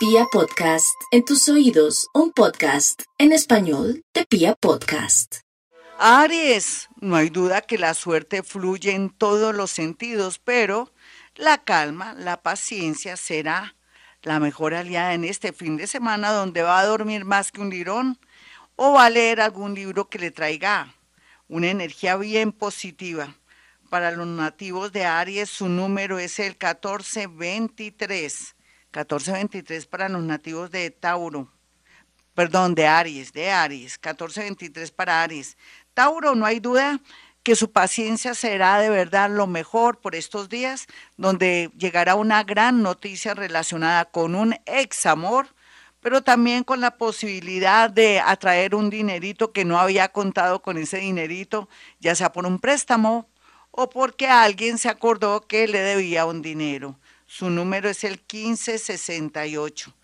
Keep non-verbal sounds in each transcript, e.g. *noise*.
Pia Podcast, en tus oídos, un podcast en español de Pia Podcast. Aries, no hay duda que la suerte fluye en todos los sentidos, pero la calma, la paciencia será la mejor aliada en este fin de semana donde va a dormir más que un lirón o va a leer algún libro que le traiga una energía bien positiva. Para los nativos de Aries, su número es el 1423. 1423 para los nativos de Tauro. Perdón, de Aries, de Aries. 1423 para Aries. Tauro, no hay duda que su paciencia será de verdad lo mejor por estos días, donde llegará una gran noticia relacionada con un ex amor, pero también con la posibilidad de atraer un dinerito que no había contado con ese dinerito, ya sea por un préstamo o porque alguien se acordó que le debía un dinero. Su número es el 1568.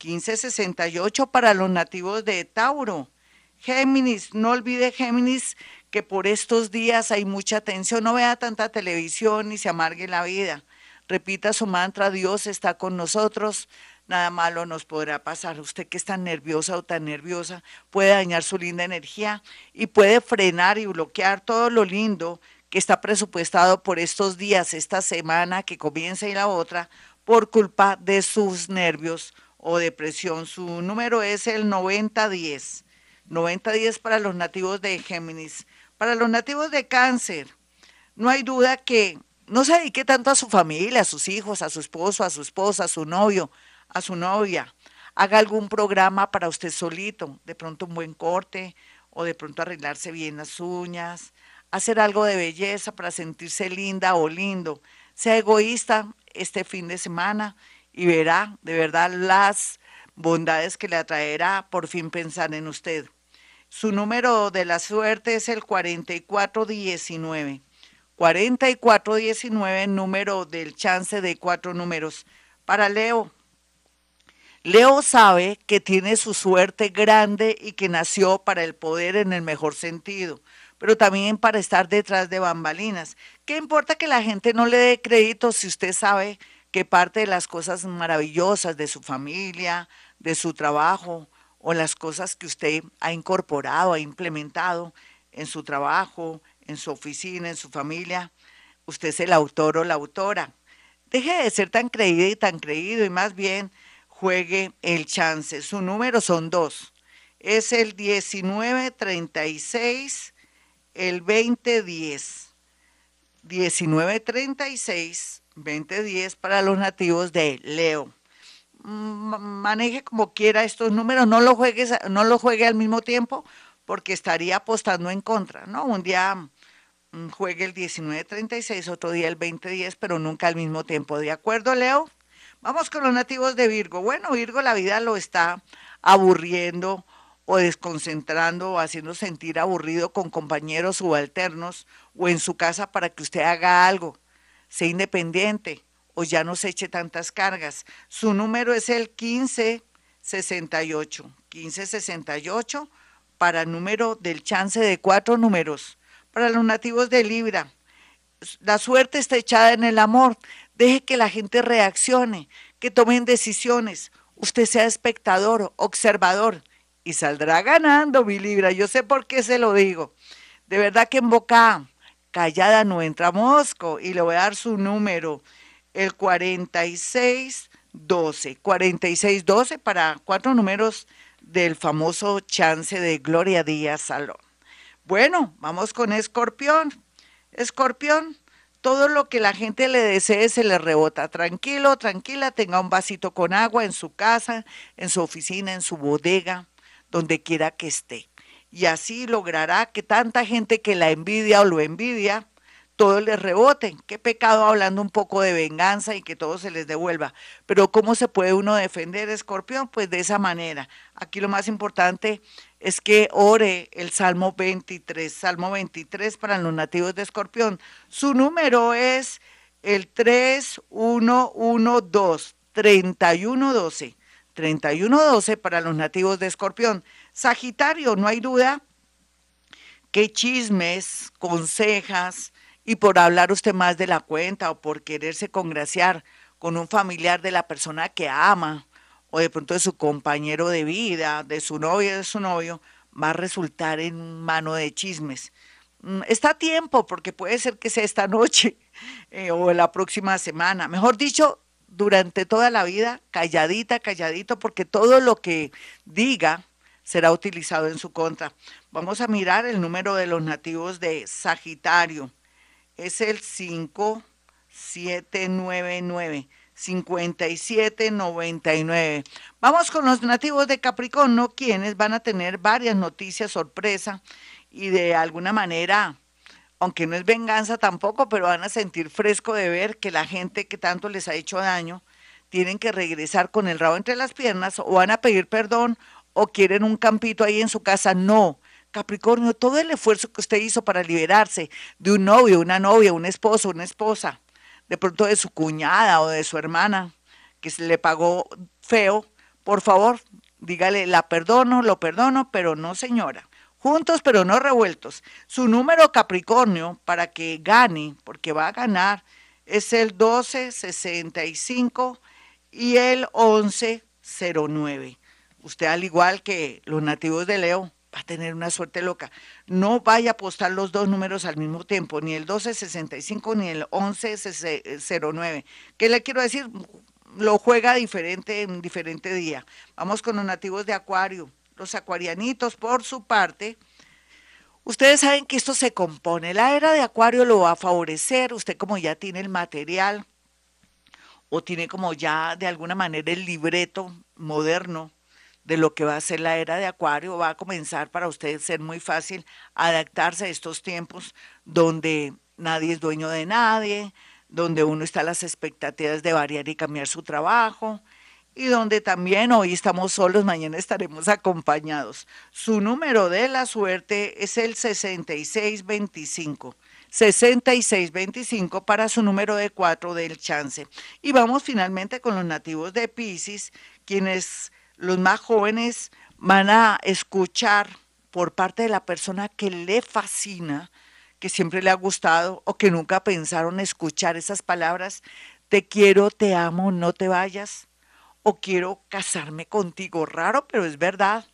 1568 para los nativos de Tauro. Géminis, no olvide Géminis que por estos días hay mucha tensión, no vea tanta televisión ni se amargue la vida. Repita su mantra, Dios está con nosotros, nada malo nos podrá pasar. Usted que es tan nerviosa o tan nerviosa puede dañar su linda energía y puede frenar y bloquear todo lo lindo que está presupuestado por estos días, esta semana que comienza y la otra, por culpa de sus nervios o depresión. Su número es el 9010. 9010 para los nativos de Géminis. Para los nativos de Cáncer, no hay duda que no se dedique tanto a su familia, a sus hijos, a su esposo, a su esposa, a su novio, a su novia. Haga algún programa para usted solito, de pronto un buen corte o de pronto arreglarse bien las uñas, hacer algo de belleza para sentirse linda o lindo. Sea egoísta este fin de semana y verá de verdad las bondades que le atraerá por fin pensar en usted. Su número de la suerte es el 4419. 4419, número del chance de cuatro números. Para Leo. Leo sabe que tiene su suerte grande y que nació para el poder en el mejor sentido pero también para estar detrás de bambalinas. ¿Qué importa que la gente no le dé crédito si usted sabe que parte de las cosas maravillosas de su familia, de su trabajo o las cosas que usted ha incorporado, ha implementado en su trabajo, en su oficina, en su familia, usted es el autor o la autora? Deje de ser tan creído y tan creído y más bien juegue el chance. Su número son dos. Es el 1936 el 2010. 1936, 2010 para los nativos de Leo. Maneje como quiera estos números, no lo juegues, no lo juegue al mismo tiempo porque estaría apostando en contra, ¿no? Un día mm, juegue el 1936, otro día el 2010, pero nunca al mismo tiempo. ¿De acuerdo, Leo? Vamos con los nativos de Virgo. Bueno, Virgo la vida lo está aburriendo o desconcentrando o haciendo sentir aburrido con compañeros subalternos o en su casa para que usted haga algo, sea independiente o ya no se eche tantas cargas. Su número es el 1568. 1568 para número del chance de cuatro números. Para los nativos de Libra, la suerte está echada en el amor. Deje que la gente reaccione, que tomen decisiones. Usted sea espectador, observador y saldrá ganando mi Libra. Yo sé por qué se lo digo. De verdad que en boca callada no entra mosco y le voy a dar su número, el 4612. 4612 para cuatro números del famoso chance de Gloria Díaz Salón. Bueno, vamos con Escorpión. Escorpión, todo lo que la gente le desee se le rebota. Tranquilo, tranquila, tenga un vasito con agua en su casa, en su oficina, en su bodega donde quiera que esté. Y así logrará que tanta gente que la envidia o lo envidia, todo les rebote. Qué pecado hablando un poco de venganza y que todo se les devuelva. Pero ¿cómo se puede uno defender, escorpión? Pues de esa manera. Aquí lo más importante es que ore el Salmo 23. Salmo 23 para los nativos de escorpión. Su número es el 3112, 3112. 3112 para los nativos de Escorpión. Sagitario, no hay duda que chismes, consejas y por hablar usted más de la cuenta o por quererse congraciar con un familiar de la persona que ama o de pronto de su compañero de vida, de su novia, de su novio, va a resultar en mano de chismes. Mm, está a tiempo, porque puede ser que sea esta noche *laughs* eh, o la próxima semana. Mejor dicho, durante toda la vida, calladita, calladito, porque todo lo que diga será utilizado en su contra. Vamos a mirar el número de los nativos de Sagitario. Es el 5799. 5799. Vamos con los nativos de Capricornio, quienes van a tener varias noticias sorpresa y de alguna manera, aunque no es venganza tampoco, pero van a sentir fresco de ver que la gente que tanto les ha hecho daño tienen que regresar con el rabo entre las piernas o van a pedir perdón o quieren un campito ahí en su casa. No. Capricornio, todo el esfuerzo que usted hizo para liberarse de un novio, una novia, un esposo, una esposa, de pronto de su cuñada o de su hermana, que se le pagó feo, por favor, dígale, la perdono, lo perdono, pero no señora. Juntos pero no revueltos. Su número Capricornio para que gane, porque va a ganar, es el 1265 y el 1109. Usted al igual que los nativos de Leo, va a tener una suerte loca. No vaya a apostar los dos números al mismo tiempo, ni el 1265 ni el 1109. ¿Qué le quiero decir? Lo juega diferente en diferente día. Vamos con los nativos de Acuario. Los acuarianitos, por su parte, ustedes saben que esto se compone. La era de Acuario lo va a favorecer. Usted como ya tiene el material o tiene como ya de alguna manera el libreto moderno de lo que va a ser la era de Acuario, va a comenzar para ustedes ser muy fácil adaptarse a estos tiempos donde nadie es dueño de nadie, donde uno está a las expectativas de variar y cambiar su trabajo y donde también hoy estamos solos, mañana estaremos acompañados. Su número de la suerte es el 6625. 6625 para su número de 4 del chance. Y vamos finalmente con los nativos de Pisces, quienes los más jóvenes van a escuchar por parte de la persona que le fascina, que siempre le ha gustado o que nunca pensaron escuchar esas palabras, te quiero, te amo, no te vayas, o quiero casarme contigo, raro, pero es verdad,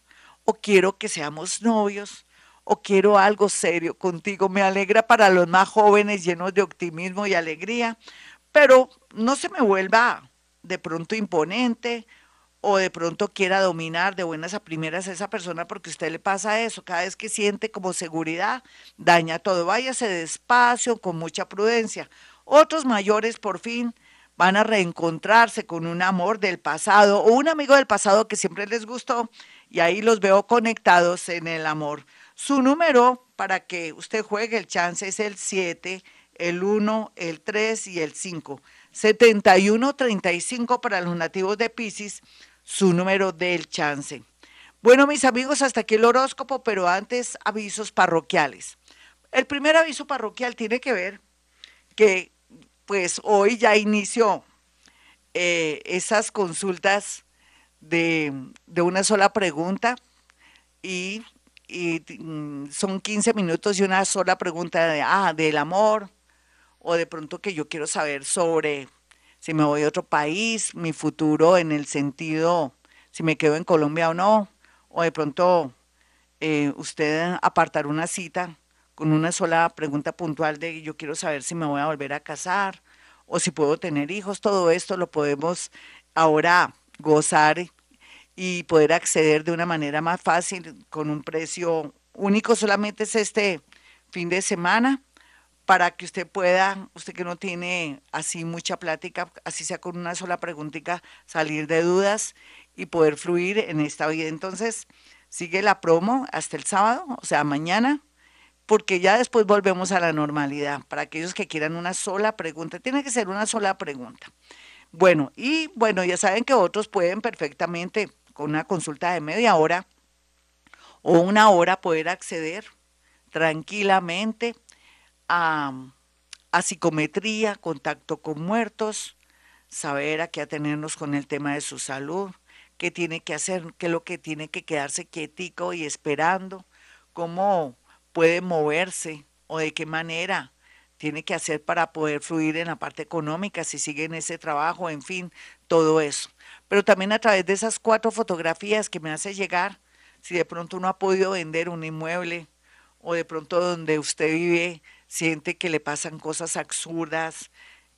o quiero que seamos novios, o quiero algo serio contigo. Me alegra para los más jóvenes llenos de optimismo y alegría, pero no se me vuelva de pronto imponente o de pronto quiera dominar de buenas a primeras a esa persona porque a usted le pasa eso, cada vez que siente como seguridad, daña todo. Váyase despacio, con mucha prudencia. Otros mayores por fin van a reencontrarse con un amor del pasado o un amigo del pasado que siempre les gustó y ahí los veo conectados en el amor. Su número para que usted juegue el chance es el 7, el 1, el 3 y el 5. 7135 para los nativos de Pisces su número del chance. Bueno, mis amigos, hasta aquí el horóscopo, pero antes avisos parroquiales. El primer aviso parroquial tiene que ver que pues hoy ya inició eh, esas consultas de, una sola pregunta y, mm, son 15 minutos y una sola pregunta de, ah, del amor o de pronto que yo quiero saber sobre si me voy a otro país, mi futuro en el sentido, si me quedo en Colombia o no, o de pronto eh, usted apartar una cita con una sola pregunta puntual de yo quiero saber si me voy a volver a casar o si puedo tener hijos, todo esto lo podemos ahora gozar y poder acceder de una manera más fácil con un precio único, solamente es este fin de semana para que usted pueda, usted que no tiene así mucha plática, así sea con una sola preguntita, salir de dudas y poder fluir en esta vida. Entonces, sigue la promo hasta el sábado, o sea, mañana, porque ya después volvemos a la normalidad. Para aquellos que quieran una sola pregunta, tiene que ser una sola pregunta. Bueno, y bueno, ya saben que otros pueden perfectamente con una consulta de media hora o una hora poder acceder tranquilamente a, psicometría, contacto con muertos, saber a qué atenernos con el tema de su salud, qué tiene que hacer, qué es lo que tiene que quedarse quietico y esperando, cómo puede moverse o de qué manera tiene que hacer para poder fluir en la parte económica, si sigue en ese trabajo, en fin, todo eso. pero también a través de esas cuatro fotografías que me hace llegar, si de pronto uno ha podido vender un inmueble o de pronto donde usted vive siente que le pasan cosas absurdas,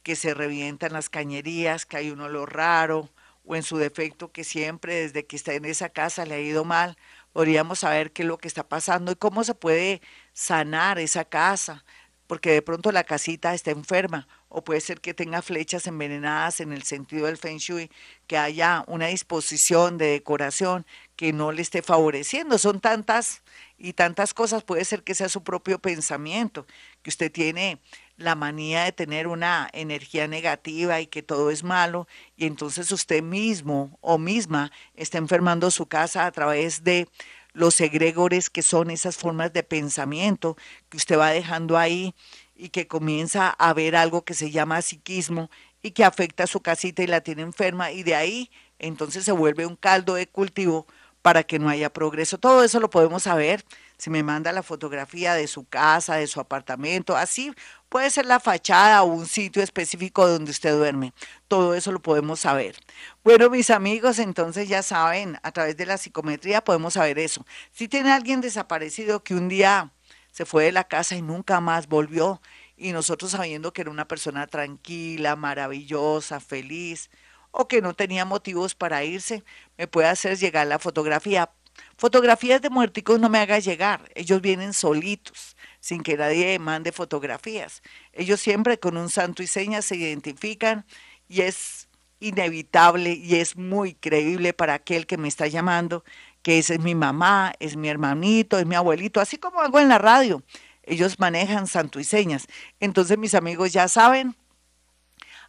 que se revientan las cañerías, que hay un olor raro, o en su defecto que siempre desde que está en esa casa le ha ido mal, podríamos saber qué es lo que está pasando y cómo se puede sanar esa casa, porque de pronto la casita está enferma o puede ser que tenga flechas envenenadas en el sentido del feng shui, que haya una disposición de decoración que no le esté favoreciendo. Son tantas y tantas cosas, puede ser que sea su propio pensamiento, que usted tiene la manía de tener una energía negativa y que todo es malo, y entonces usted mismo o misma está enfermando su casa a través de los egregores que son esas formas de pensamiento que usted va dejando ahí y que comienza a ver algo que se llama psiquismo y que afecta a su casita y la tiene enferma y de ahí entonces se vuelve un caldo de cultivo para que no haya progreso. Todo eso lo podemos saber si me manda la fotografía de su casa, de su apartamento, así puede ser la fachada o un sitio específico donde usted duerme. Todo eso lo podemos saber. Bueno, mis amigos, entonces ya saben, a través de la psicometría podemos saber eso. Si tiene alguien desaparecido que un día se fue de la casa y nunca más volvió. Y nosotros sabiendo que era una persona tranquila, maravillosa, feliz, o que no tenía motivos para irse, me puede hacer llegar la fotografía. Fotografías de muerticos no me haga llegar, ellos vienen solitos, sin que nadie mande fotografías. Ellos siempre con un santo y señas se identifican y es inevitable y es muy creíble para aquel que me está llamando que esa es mi mamá, es mi hermanito, es mi abuelito, así como hago en la radio. Ellos manejan santo y señas. Entonces, mis amigos ya saben,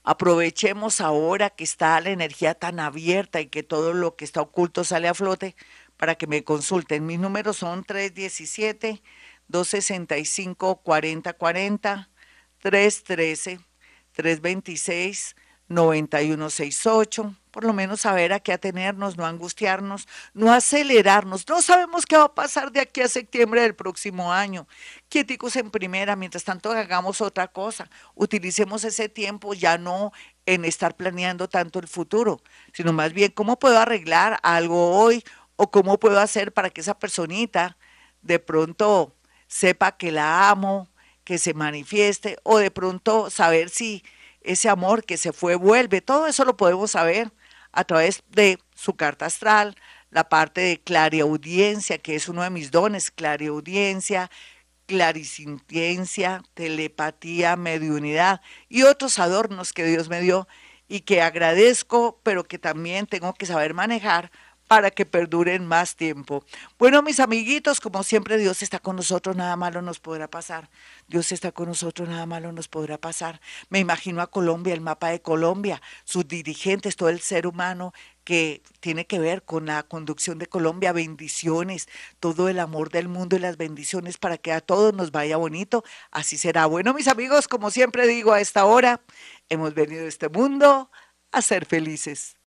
aprovechemos ahora que está la energía tan abierta y que todo lo que está oculto sale a flote para que me consulten. Mis números son 317 265 4040 313 326 9168 por lo menos saber a qué atenernos, no angustiarnos, no acelerarnos. No sabemos qué va a pasar de aquí a septiembre del próximo año. Quieticos en primera, mientras tanto hagamos otra cosa. Utilicemos ese tiempo ya no en estar planeando tanto el futuro, sino más bien cómo puedo arreglar algo hoy o cómo puedo hacer para que esa personita de pronto sepa que la amo, que se manifieste o de pronto saber si ese amor que se fue vuelve. Todo eso lo podemos saber a través de su carta astral, la parte de clariaudiencia, que es uno de mis dones, clariaudiencia, clarisintiencia, telepatía, mediunidad y otros adornos que Dios me dio y que agradezco, pero que también tengo que saber manejar para que perduren más tiempo. Bueno, mis amiguitos, como siempre, Dios está con nosotros, nada malo nos podrá pasar. Dios está con nosotros, nada malo nos podrá pasar. Me imagino a Colombia, el mapa de Colombia, sus dirigentes, todo el ser humano que tiene que ver con la conducción de Colombia, bendiciones, todo el amor del mundo y las bendiciones para que a todos nos vaya bonito. Así será. Bueno, mis amigos, como siempre digo a esta hora, hemos venido a este mundo a ser felices.